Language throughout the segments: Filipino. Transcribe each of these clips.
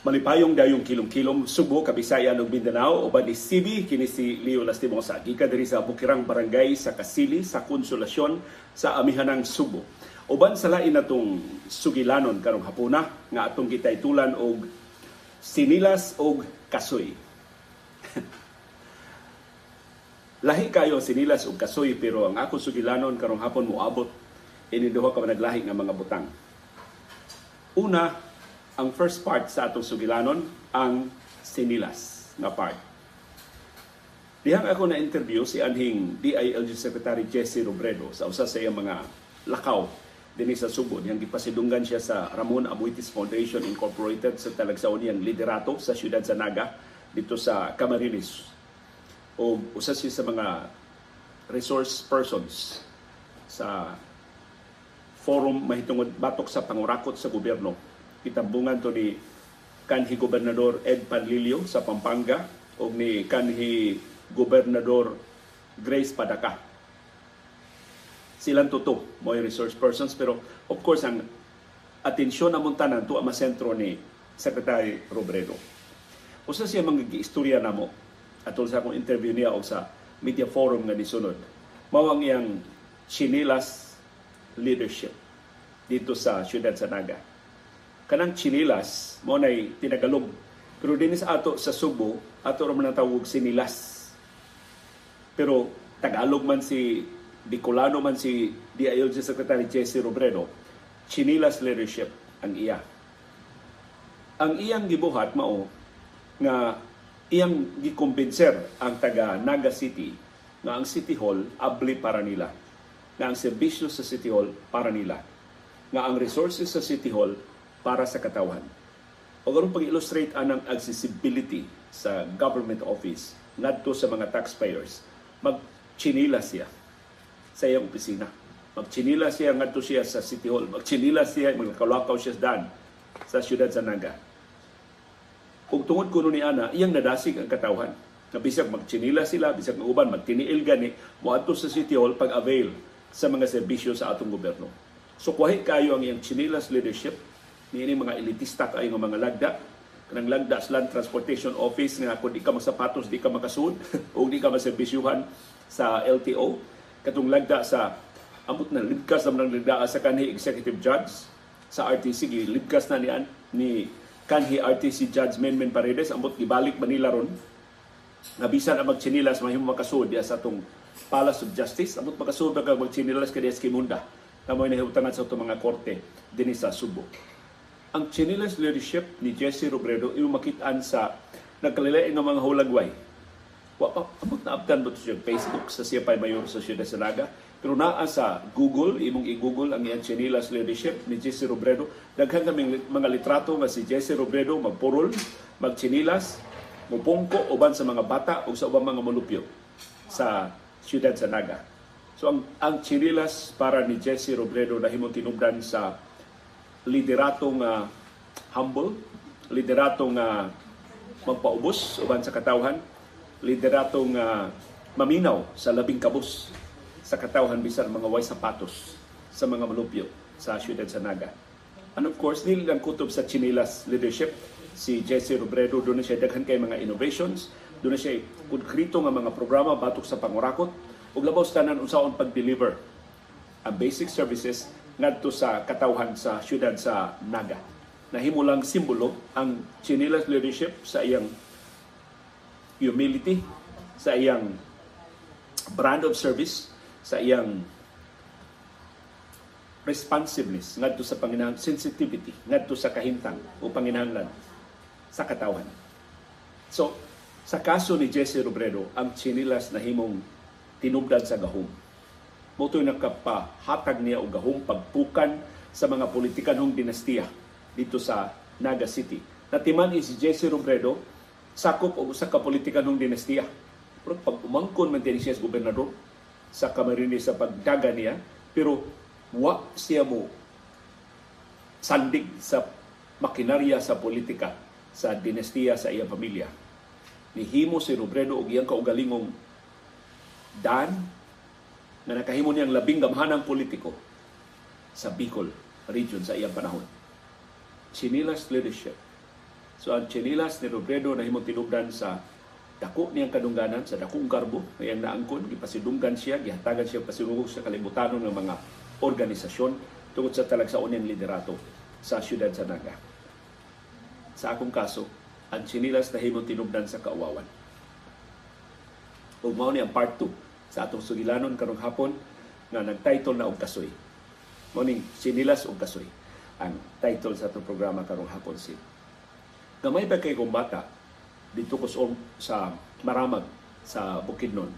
Malipayong dayong kilom-kilom Subo, Kabisayan ug Mindanao uban ni CB kini si Leo Lastimosa gikan diri sa Bukirang Barangay sa Kasili sa Konsolasyon sa Amihanang Subo. Uban sa lain natong sugilanon karong hapuna nga atong gitaytulan og sinilas og kasoy. Lahi kayo sinilas og kasoy pero ang ako sugilanon karong hapon moabot ini duha ka naglahi nga mga butang. Una, ang first part sa atong sugilanon ang sinilas nga part. Dihang ako na interview si anhing DILG Secretary Jesse Robredo sa usa sa iyang mga lakaw dinhi sa Subo. Dihang gipasidunggan siya sa Ramon Abuitis Foundation Incorporated sa talagsaon niyang liderato sa siyudad sa Naga dito sa Camarines. O usa siya sa mga resource persons sa forum mahitungod batok sa pangurakot sa gobyerno kitambungan to ni kanhi gobernador Ed Panlilio sa Pampanga o ni kanhi gobernador Grace Padaka. Silang tuto mo resource persons pero of course ang atensyon na tanan to ang sentro ni Secretary Robredo. Usa siya mga istorya na mo atol sa akong interview niya o sa media forum nga nisunod. Mao ang iyang chinilas leadership dito sa siyudad sa Naga kanang chinilas mo nay tinagalog. Pero din sa ato sa Subo ato ra man tawag sinilas. Pero Tagalog man si Bicolano man si DILG Secretary Jesse Robredo chinilas leadership ang iya. Ang iyang gibuhat mao nga iyang gikumbinser ang taga Naga City nga ang City Hall abli para nila nga ang serbisyo sa City Hall para nila nga ang resources sa City Hall para sa katawan. O karon pag-illustrate anang accessibility sa government office ngadto sa mga taxpayers, magchinila siya sa iyang opisina. Magchinila siya ngadto siya sa City Hall. Magchinila siya, magkalakaw siya dan sa siyudad sa Naga. Kung tungod kuno ni ana, iyang nadasig ang katawan. Na bisag magchinila sila, bisag ng uban, magtiniil gani, moadto sa City Hall pag-avail sa mga serbisyo sa atong gobyerno. So kuhi kayo ang iyang chinilas leadership Niini mga elitista kay nga mga lagda. Kanang lagda sa Land Transportation Office nga kung di ka magsapatos, di ka makasud o di ka maserbisyuhan sa LTO. Katong lagda sa amot na libkas na lagda sa kanhi executive judge sa RTC libkas na niyan ni kanhi RTC Judge Menmen Paredes. Amot gibalik Manila ron? Nga bisan ang magchinilas mahimo makasud sa atong Palace of Justice. Amot makasud ka magchinilas kadiya sa Kimunda? Na mo sa itong mga korte dinhi sa Subo ang chinilas leadership ni Jesse Robredo imo makitaan sa nagkalilain ng mga hulagway. Wa pa amot na abtan ba siya Facebook sa siya pay mayor sa Siyudad sa Naga. Pero naa sa Google, imong i-Google ang iyang chinilas leadership ni Jesse Robredo. Daghan kami mga litrato nga si Jesse Robredo magpurol, magchinilas, mupungko uban sa mga bata o sa ubang mga mulupyo sa Siyudad sa Naga. So ang, ang chinilas para ni Jesse Robredo na himong tinubdan sa liderato nga humble, liderato nga magpaubos uban sa katawhan, liderato nga maminaw sa labing kabus sa katawhan bisan mga way sapatos sa mga malupyo sa siyudad sa Naga. And of course, dili lang kutob sa Chinilas leadership, si Jesse Robredo, doon na siya daghan kay mga innovations, doon na siya konkrito nga mga programa batok sa pangurakot, ug labaw sa tanan unsaon pag-deliver ang basic services ngadto sa katawhan sa syudad sa Naga. Nahimo lang simbolo ang Chinilas leadership sa iyang humility, sa iyang brand of service, sa iyang responsiveness ngadto sa panginahang sensitivity ngadto sa kahimtang o panginahanglan sa katawan. So, sa kaso ni Jesse Robredo, ang chinilas na himong tinubdan sa gahom motoy nakapahatag niya og gahong pagpukan sa mga politikanhong dinastiya dito sa Naga City. Natiman si Jesse Robredo sakop og usa ka politikanhong dinastiya. Pero pag umangkon man siya sa gobernador sa Camarines sa pagdaga niya, pero wa siya mo sandig sa makinarya sa politika sa dinastiya sa iyang pamilya. Nihimo si Robredo og iyang kaugalingong dan na nakahimo niyang labing gamhanang politiko sa Bicol region sa iyang panahon. Sinilas leadership So ang chinilas ni Robredo na himong tinubdan sa dako niyang kadungganan sa dakong garbo ngayang naangkon gipasidunggan siya gihatagan siya pasilungog sa kalibutanon ng mga organisasyon tungod sa talagsaon niyang liderato sa siyudad sa Naga. Sa akong kaso, ang chinilas na himong tinubdan sa kauwawan. Ug mao ni ang part 2 sa atong sugilanon karong hapon nga nag-title na og kasoy. Mao ning sinilas og kasoy ang title sa atong programa karong hapon si. Gamay ba kay kong bata dito ko sa Maramag sa Bukidnon.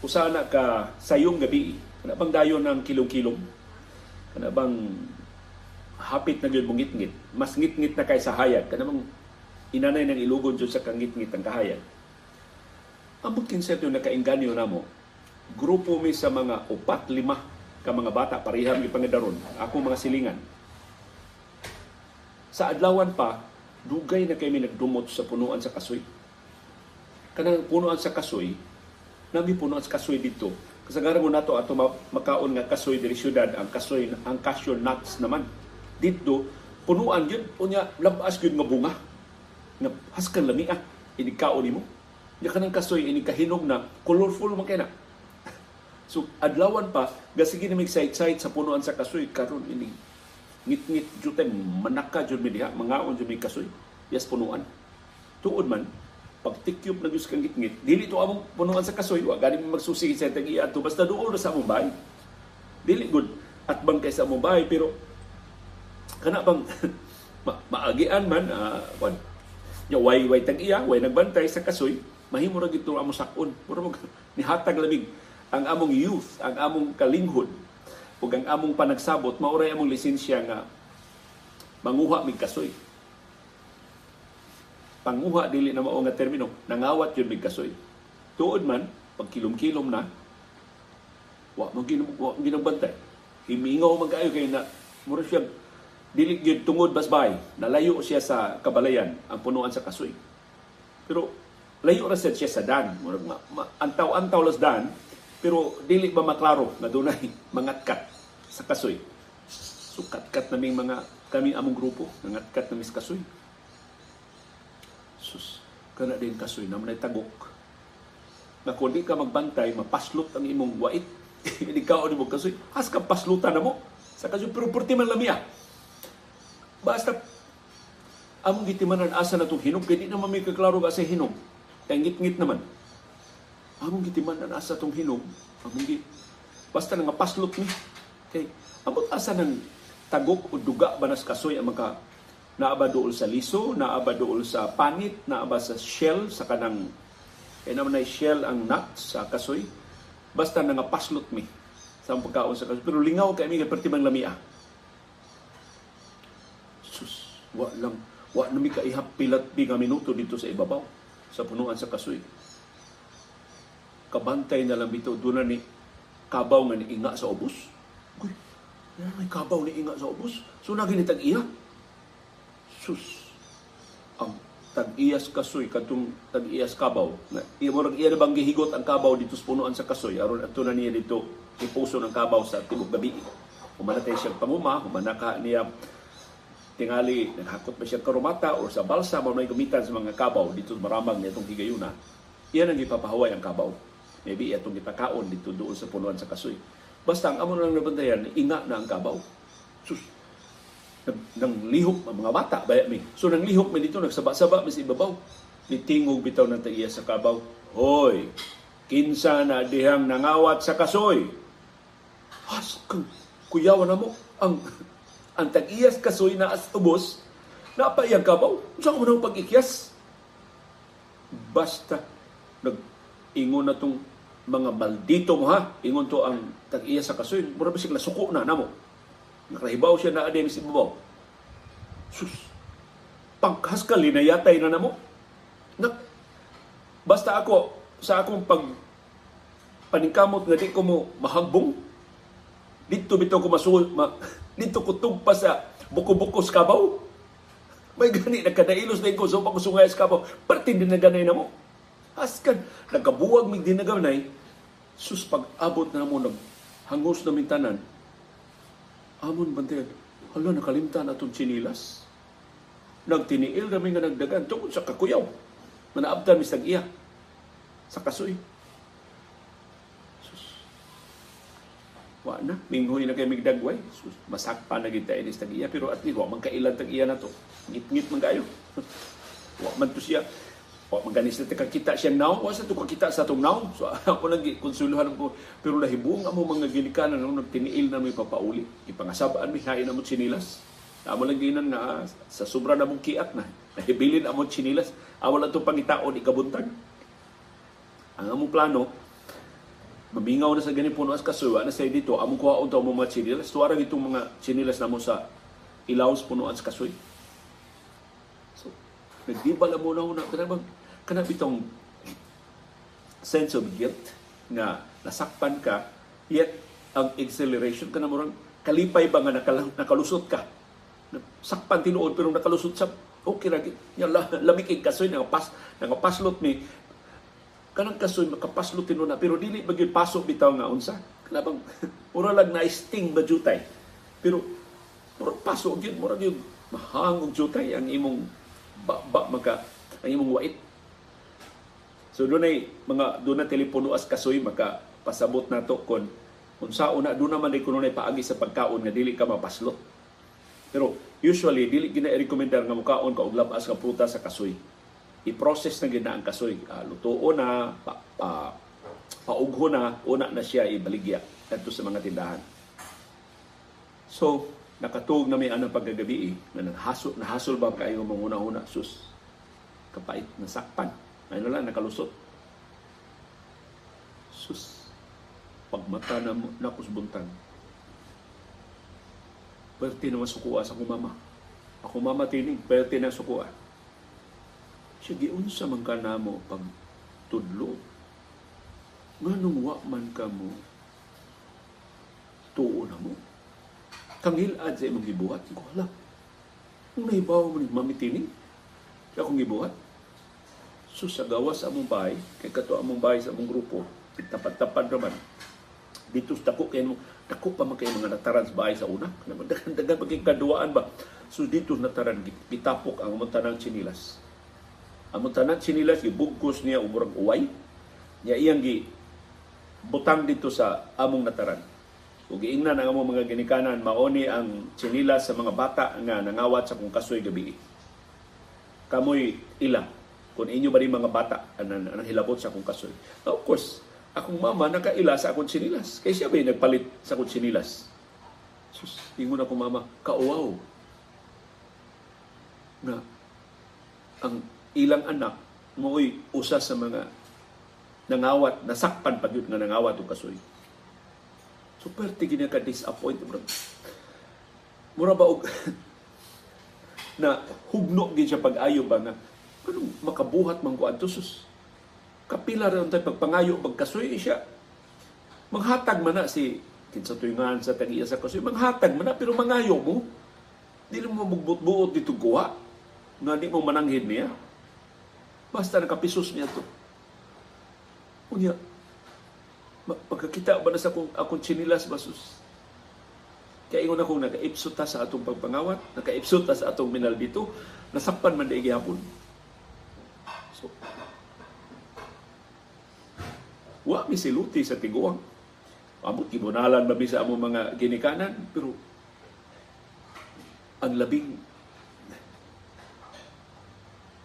Usa na ka sayong gabi, kana bang dayon ng kilong-kilong, kana bang hapit na gyud ngit-ngit, mas ngit-ngit na kay sa hayag, kana bang inanay ng ilugon jud sa kangit-ngit ang kahayag. Ang konsepto na kainganyo namo, grupo mi sa mga upat, lima ka mga bata, pariham ni pangidaron, ako mga silingan. Sa adlawan pa, dugay na kami nagdumot sa punuan sa kasoy. Kanang punuan sa kasoy, nami punuan sa kasoy dito. Kasagaran mo nato ato makaon nga kasoy diri syudad ang kasoy ang cashew nuts naman. Dito punuan gyud unya labas gyud nga bunga. Nga haskan lami ah ini kaon nimo. Nya kanang kasoy ini kahinog na colorful man kay na. So adlawan pa gasige ni excited sa punuan sa kasoy karon ini ngit-ngit jud manaka jud mi diha mangaon jud mi kasoy. Yes punuan. Tuod man pag tikyop na Diyos kang ngit-ngit dili to among punuan sa kasoy wa gani magsusi sa tagi ato basta duol na sa among bahay. Dili good at bang kay sa among bahay pero kana bang ma- maagian man uh, ya way way tag iya way nagbantay sa kasoy mahimo ra gito amo sakon. Puro mo nihatag lamig. Ang among youth ang among kalinghod ug ang among panagsabot mauray among lisensya nga manguha mig kasoy. Panguha dili na mao nga termino nangawat yun mig kasoy. Tuod man pag kilom-kilom na wa mo ginabantay himingaw man kayo kay na mura siya dili gyud tungod basbay nalayo siya sa kabalayan ang punuan sa kasoy. Pero layo ra siya sa dan mura antaw-antaw las dan pero dili ba maklaro na dunay mangatkat sa kasoy. So katkat naming mga kami among grupo, nangatkat namin kasoy. Sus, kana din kasoy na manay tagok. Na kung di ka magbantay, mapaslot ang imong wait. Hindi ka o mo kasoy. Has ka paslutan na mo. Sa kasoy, pero purti man lamiya. Basta among gitimanan asa na itong hinog, kaya di naman may kaklaro ka sa hinog. Kaya ngit-ngit naman. Among gitiman na asa tong hinog. Among gi basta nga paslot ni. Kay among asa nang tagok o duga banas kasoy ang maka naaba dool sa liso? Naaba dool sa panit? Naaba sa shell? Sa kanang kay naman na shell ang nut sa kasoy. Basta nga paslot mi. Sa pagkaon sa kasoy. Pero lingaw kay mi pertimang lamia sus wa lang wa nami ka ihap pilat nga minuto dito sa ibabaw sa punuan sa kasoy kabantay na lang bito doon ni kabaw nga ni inga sa ubos. Uy, may kabaw ni inga sa ubos. So naginitag iya. Sus. Ang tag-iyas kasoy katong tag-iyas kabaw. Na iya mo iya na bang gihigot ang kabaw dito sa punuan sa kasoy aron ato na niya dito ipuso ng kabaw sa tibok gabi. Humanatay siya panguma, humanaka niya tingali naghakot ba siya karumata o sa balsa mo may gamitan sa mga kabaw dito maramag nitong higayuna. Iyan ang ipapahaway ang kabaw. Maybe itong ipakaon dito doon sa punuan sa kasoy. Basta ang amo lang nabantayan, inga na ang kabaw. Sus, nang lihok ang mga bata baya mi. So nang lihok mi dito nagsaba-saba mi sa ibabaw. Nitingog bitaw ng taiya sa kabaw. Hoy, kinsa na dihang nangawat sa kasoy. Has, kuyawan na mo. Ang, ang tag-iyas kasoy na as ubos, napayang kabaw. Saan mo nang pag-ikyas? Basta, nag ingon na tong mga maldito mo ha, ingon to ang tag-iya sa kasoy, mura bisig na suko na namo. Nakahibaw siya na adem si babaw. Sus, paghaskal, linayatay na namo. Nak, basta ako, sa akong pag paningkamot nga di ko mo mahagbong, dito bitaw ko masul, ma, dito ko tugpa sa buko-buko sa kabaw. May gani, nagkadailos na ko, so pag sungay sa kabaw, partin din na ganay na mo. Askan, nagabuwag mig dinagamnay, sus pag-abot na mo, hangos na mintanan, amon bantayan, hala, nakalimtan atong chinilas. nagtiniil kami nga nagdagan tungkol sa kakuyaw. Manaabtan mi sa iya sa kasoy. Sus. Wa na, minghoy na kay migdagway. Masakpa na gid inis tag iya pero at least wa man kailan tag iya na to. Ngit-ngit man kayo. wa man to siya. Wa man ganis na kita siya now, wa sa to kakita sa tong now. So ako nang konsuluhan ko pero nahibong amo mga ginikanan nung nagtiniil na may papauli. Ipangasabaan mi hain amo sinilas. Amo lang ginan nga sa sobra na mong kiat na. Nahibilin amo sinilas. Amo lang to pangitaon ikabuntag. Ang among plano, mamingaw na sa ganit puno as kasuwa na sa dito, among kuha unta mo mga chinilas. Tuwarang itong mga chinilas na mo sa ilaws puno as kasoy. So, nagdibala mo na una. Kanabang, kanab itong sense of guilt nga nasakpan ka, yet ang acceleration ka na mo kalipay ba nga nakal- nakalusot ka? Sakpan tinuod pero nakalusot sa okay ra nya lamig kasoy nga pas nga paslot ni kanang kasoy makapaslot tinuod na. Pero dili bagay pasok bitaw nga unsa? Kanabang mura lang na sting ba jutay? Pero mura pasok gyud mura gyud mahangog jutay ang imong ba, ba maka ang imong wait. So dunay mga doon na telepono as kasoy maka pasabot nato kon unsa una doon naman ay kuno paagi sa pagkaon nga dili ka mapaslot pero usually, dili gina i-recommendar nga mukaon ka og labas nga prutas sa kasoy. I-process na gina ang kasoy. Uh, lutuo na, pa, pa, paugho na, una na siya ibaligya kadto sa mga tindahan. So, nakatug na may anang pagkagabi eh, na nahasol, nahasol ba kayo manguna-una, sus, kapait, nasakpan. Na lang, nakalusot. Sus, pagmata na, na kusbuntan Pwerte naman sukuha sa akong mama. Ako mama tining, pwerte na sukuha. Siya giunsa man ka na mo pag tudlo. Nganong wa man ka mo tuo na mo. Kangilad sa imong gibuhat. Ko, hala, kung nahibaw mo ni mami tining, siya akong gibuhat. So sa gawas sa among bahay, kay kato among bahay sa among grupo, tapat-tapat naman, dito sa dako kay mo dako pa man kay mga nataran sa bahay sa una dagan dagan paging kaduaan ba so dito nataran gitapok ang tanang chinilas among tanang chinilas gibugkos niya umurag uway niya iyang gi butang dito sa among nataran ug giingnan ang among mga ginikanan maoni ang chinilas sa mga bata nga nangawat sa kung kasoy gabi kamoy ila kung inyo ba rin mga bata ang, ang hilabot sa kung kasoy of course akong mama nakaila sa akong sinilas. Kaya siya ba nagpalit sa akong sinilas? Sus, ingon ako mama, kauaw. Na ang ilang anak mo'y usa sa mga nangawat, nasakpan pa yun nga nangawat o kasoy. So, perte gina ka disappoint. Mura ba og na hugno gid siya pag-ayo ba nga anong makabuhat man ko sus kapila rin tayo pagpangayo pagkasoy siya. Manghatag man na si kinsa tuyngan sa tagiya sa kasoy, manghatag man na pero mangayo mo. Dili mo bugbut-buot dito guwa nga di mo mananghin niya. Basta nakapisos niya to. Unya, pagkakita ba na sa akong, akong chinilas basus? Kaya ingon akong naka-ipsot sa atong pagpangawat, naka-ipsot sa atong minal dito, nasakpan man di gihapon. So, Wa mi siluti sa tiguang. Amot gibunalan ba sa among mga ginikanan pero ang labing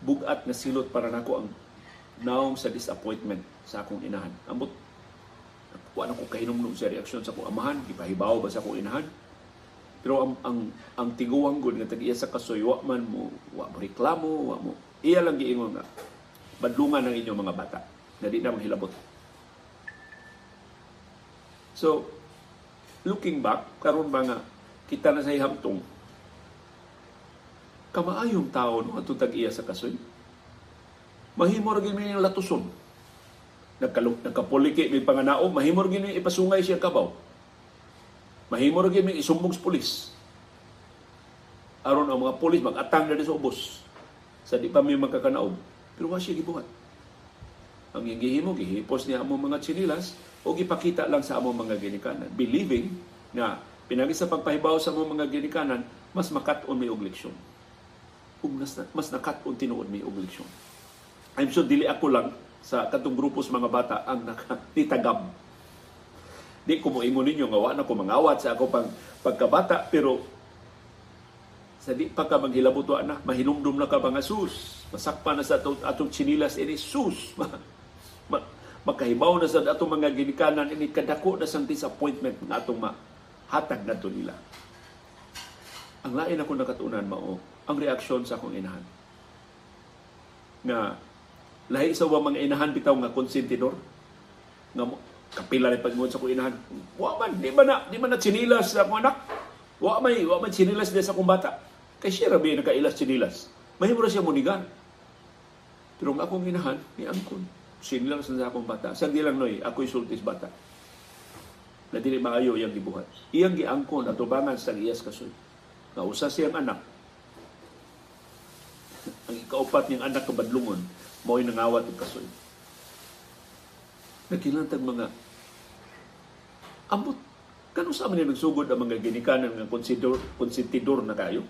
bugat na silot para nako ang naong sa disappointment sa akong inahan. Amot wa na ko kahinumdum sa reaksyon sa akong amahan, gipahibaw ba sa akong inahan. Pero ang ang, ang tiguang gud nga tagiya sa kasoy wa man mo wa mo reklamo, wa mo iya lang giingon nga badlungan ng inyong mga bata na di na mahilabot So, looking back, karon ba nga, kita na sa ihamtong, kamaayong tao no atong tag-iya sa kasoy. Mahimor gid mi latuson. Nagkaluk nagkapuliki mi panganao, mahimor gid mi ipasungay siya kabaw. Mahimor gid mi isumbong sa pulis. Aron ang mga pulis mag-atang na sa ubos. Sa di pa mi magkakanaog. Pero wa siya gibuhat. Ang gihimo gihipos niya among mga chinilas, o ipakita lang sa among mga ginikanan. Believing na pinagi sa pagpahibaw sa among mga ginikanan, mas makat-on may og leksyon. Ug mas, mas nakat-on tinuod mi og leksyon. I'm sure dili ako lang sa katong grupo sa mga bata ang nakatitagam. Di ko mo ingon ninyo nga wa na ko mangawat sa ako pag pagkabata pero sa di pa ka maghilabuto na mahinumdum na ka mga sus masakpa na sa atong, atong chinilas ini sus ma, ma, makahibaw na sa atong mga ginikanan ini kadako na sang disappointment nga atong mahatag na nila ang lain ako nakatunan mao ang reaksyon sa akong inahan nga lahi sa mga inahan bitaw nga konsentidor nga kapila ni pagmuod sa akong inahan wa man di man na di man na chinilas sa akong anak wa may wa man chinilas sa akong bata Kay siya rabi nakailas chinilas. Mahimo siya munigan. Pero ang akong ginahan, ni Angkon. Sinilang sa akong bata. Sa di lang noy, ako'y sultis bata. Na dili maayo iyang gibuhat. Iyang giangkon at tubangan sa iyas kasoy. Nausa siyang anak. Ang ikaupat niyang anak kabadlungon, mo'y nangawat og kasoy. Nagkilantag mga ambot Kano sa man nagsugod ang mga ginikanan nga konsidor, konsentidor na kayo?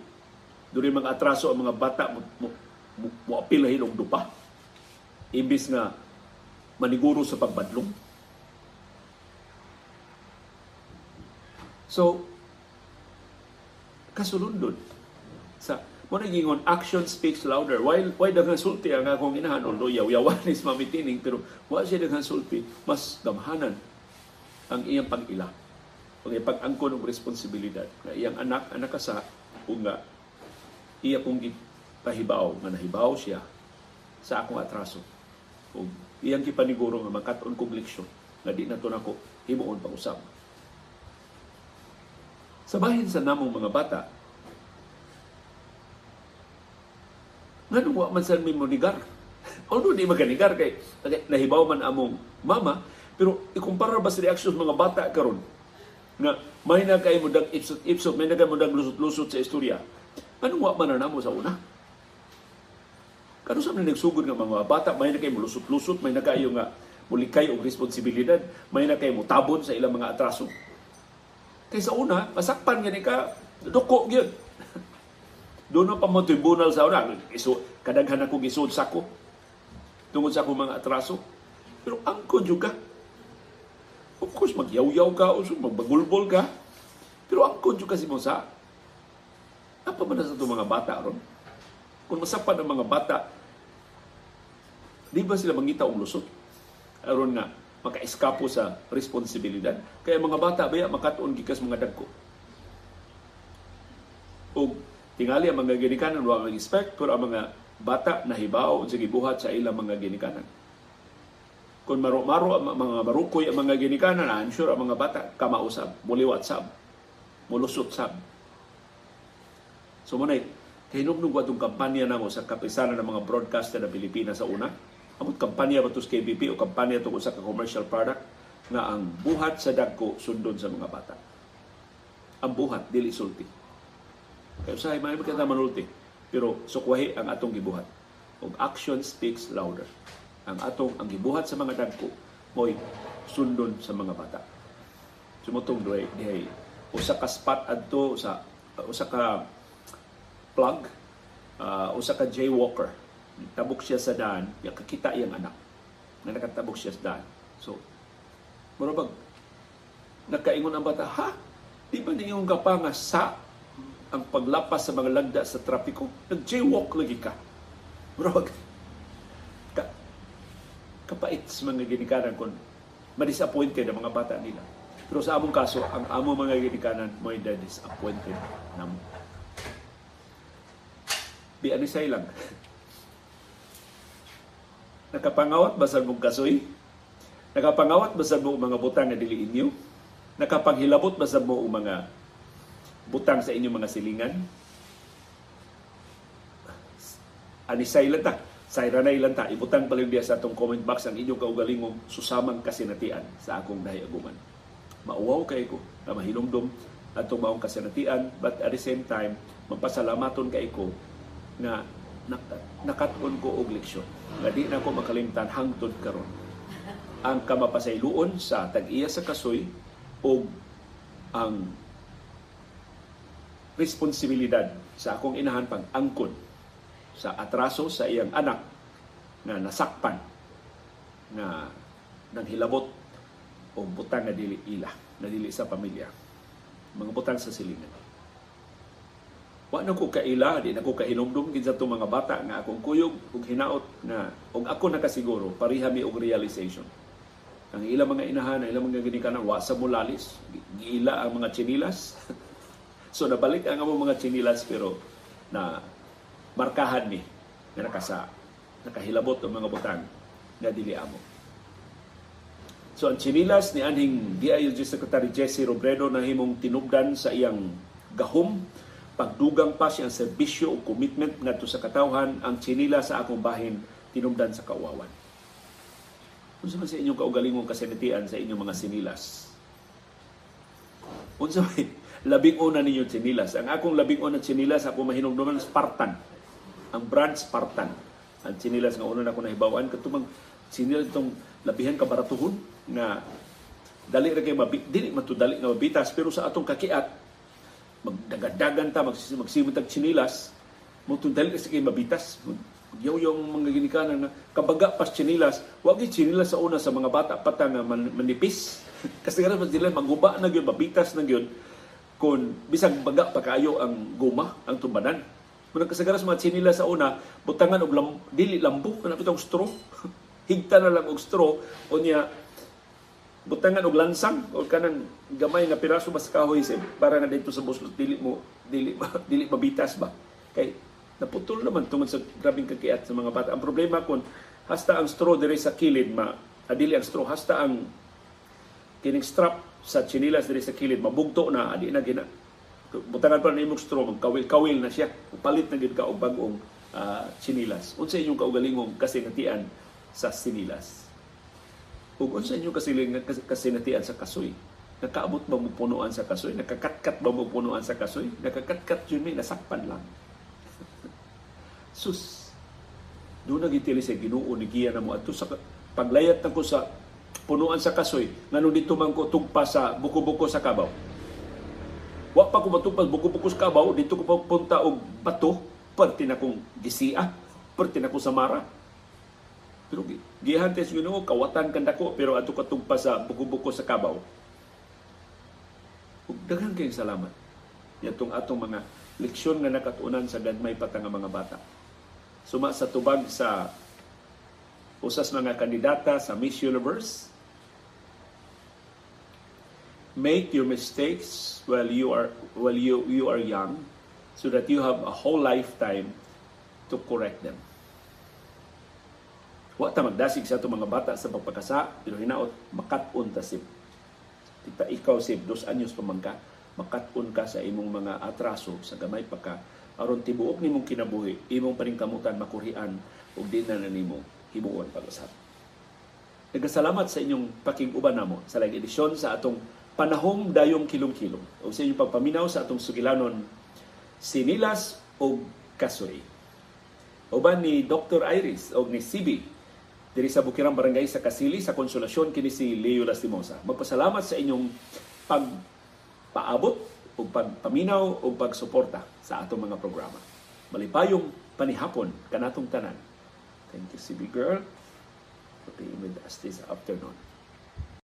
Doon mga atraso ang mga bata mo, mo, mo, mo apilahin og dupa. Imbis nga maniguro sa pagbadlong. So, kasulundod sa mo gingon action speaks louder. Why why daghang sulti ang akong inahan? Although yaw-yawan is mamitining pero wa siya daghang sulti. Mas gamhanan ang iyang pag-ila. Ang iyang pag-angkon og responsibilidad. Nga iyang anak anak sa nga iya pong pahibaw nga nahibaw siya sa akong atraso. Ug iyang gipaniguro nga makaton kog leksyon nga di nato nako himuon pa usab. Sa bahin sa namong mga bata nganong wa man sa mi monigar although di maganigar kay nahibaw man among mama pero ikumpara ba sa reaksyon mga bata karon nga may na kay mo dag ipsot ipsot may na kay mo dag lusot-lusot sa istorya Anong wa man mo sa una? Kano sa mga nagsugod nga mga bata, may na kayo mulusot-lusot, may na kayo nga mulikay og responsibilidad, may na kayo mutabon sa ilang mga atraso. Kay sa una, masakpan gani ka, duko gyud. Doon pa mo tribunal sa una. Iso, kadaghan ako gisod sako. Tungod sa akong mga atraso. Pero angko juga. Of course, magyaw-yaw ka, o magbagulbol ka. Pero angko juga si Musa, apa ba na sa mga bata ron? Kung masapan ang mga bata, di ba sila mangita og lusot? Aron nga, maka-eskapo sa responsibilidad. Kaya mga bata, baya makatuon gikas mga dagko. O tingali ang mga ginikanan, wala expect, pero ang mga bata nahibaw sa gibuhat sa ilang mga ginikanan. Kung maro-maro mga marukoy ang mga ginikanan, I'm sure ang mga bata kamausab, muliwat sab, mulusot sab, So mo na hinugnog wa itong kampanya na mo sa kapisanan ng mga broadcaster na Pilipinas sa una. Amot kampanya ba sa KBP o kampanya to sa commercial product nga ang buhat sa dagko sundon sa mga bata. Ang buhat dili sulti. Kaya sa may kita manulti. Pero sukwahi ang atong gibuhat. Og action speaks louder. Ang atong ang gibuhat sa mga dagko mo'y sundon sa mga bata. Sumutong duay dihay usa ka spot adto sa usa ka plug, uh, usa ka jaywalker. Tabok siya sa daan, ya kakita iyang anak. Nga nakatabok siya sa daan. So, marabag, nakaingon ang bata, ha? Di ba niyong kapanga sa ang paglapas sa mga lagda sa trapiko? Nag-jaywalk lagi ka. Marabag, ka, kapait sa mga ginikanan kung ma-disappointed ang mga bata nila. Pero sa among kaso, ang among mga ginikanan mo disappointed na mo Di anisay lang. Nakapangawat ba sa mong kasoy? Nakapangawat ba sa mong mga butang na dili inyo? Nakapanghilabot ba sa mong mga butang sa inyong mga silingan? Anisay lang ta. Sayra na ilan ta. Ibutang palimbiya sa atong comment box ang inyong kaugalingong susamang kasinatian sa akong dahiaguman. Mauwaw kay ko na mahilumdom atong maong kasinatian but at the same time magpasalamaton kay ko nga nakatun ko og leksyon nga di na ko makalimtan hangtod karon ang kamapasayloon sa tag-iya sa kasoy o ang responsibilidad sa akong inahan pang angkon sa atraso sa iyang anak na nasakpan na nanghilabot o butang na dili ila, na dili sa pamilya. Mga butang sa silingan. Wa na ko kaila, di na ko kahinumdum gid sa mga bata nga akong kuyog ug hinaot na ug ako nakasiguro pariha mi og realization. Ang ilang mga inahan, ang ilang mga ginikanan, wa sa mulalis, giila ang mga chinilas. so nabalik ang among mga chinilas pero na markahan ni nga nakasa nakahilabot ang mga butang nga dili amo. So ang chinilas ni anhing DILG Secretary Jesse Robredo na himong tinubdan sa iyang gahom pagdugang pa siyang serbisyo o commitment ngadto sa katawhan ang chinila sa akong bahin tinubdan sa kawawan. Unsa man sa inyong kaugalingong kasinatian sa inyong mga sinilas? Unsa may labing una ninyo sinilas? Ang akong labing una sinilas ako mahinungduman Spartan. Ang brand Spartan. Ang sinilas nga una na ako nahibawan katumang sinilas itong labihan kabaratuhon na dali ra kay mabi, dili man to dali nga mabitas pero sa atong kakiat magdagadagan ta magsimot og chinilas mo to dali sa kay mabitas yaw yung mga ginikanan na kabaga pas chinilas wag chinilas sa una sa mga bata pata nga man, manipis kasi nga mas dila maguba na gyud mabitas na gyud kung bisag baga pa kayo ang guma ang tumbanan. Muna kasagaran sa mga chinilas sa una, butangan og lam, dili lambo, kana bitong straw. Higta na lang og straw, o niya, butangan og lansang o kanang gamay nga piraso mas kahoy sa para nga dito sa buslot dili mo dili dili mabitas ba? Kay naputol naman tungod sa grabing kakiat sa mga bata. Ang problema kun hasta ang straw diri sa kilid ma adili ang straw hasta ang kining strap sa chinilas diri sa kilid mabugto na adi na gina. Butangan pa na imong straw magkawil-kawil na siya. Palit na gid ka og bag-ong ah, chinilas. Unsa inyong kaugalingong kasingatian sa sinilas? Ug unsa inyo kasiling kas- kasinatian sa kasoy? Nakaabot ba mo punuan sa kasoy? Nakakatkat ba mo punuan sa kasoy? Nakakatkat yun may nasakpan lang. Sus! Doon nagitili sa Ginoo ni Giya na mo. Ato sa paglayat na ko sa punuan sa kasoy nganong dito man ko tugpa sa buko-buko sa kabaw wa pa ko matugpas buko-buko sa kabaw dito ko papunta og bato perti na kong gisia perti na ko sa mara pero gi- gihan tes Ginoo kawatan kan dako pero ato katugpa sa buko-buko sa kabaw. Ug daghang kayong salamat. Yatong atong mga leksyon nga nakatunan sa gagmay pa nga mga bata. Suma sa tubag sa usas mga kandidata sa Miss Universe. Make your mistakes while you are while you you are young so that you have a whole lifetime to correct them. Wa ta magdasig sa mga bata sa pagpakasa, pero hinaot, makatun ta sib. Kita ikaw sib, dos anyos pa man ka, ka sa imong mga atraso, sa gamay pa ka, aron tibuok nimong kinabuhi, imong paningkamutan makurian, ug di na nimo himuon pag-usap. Nagkasalamat sa inyong pakiguban namo sa laing edisyon sa atong panahom dayong kilong-kilong o sa inyong pagpaminaw sa atong sugilanon sinilas o kasoy. Uban ni Dr. Iris o ni CB diri sa Bukirang Barangay sa Kasili sa konsolasyon kini si Leo Lastimosa. Magpasalamat sa inyong pagpaabot o pagpaminaw o pagsuporta sa atong mga programa. Malipayong panihapon kanatong tanan. Thank you CB girl for being with this afternoon.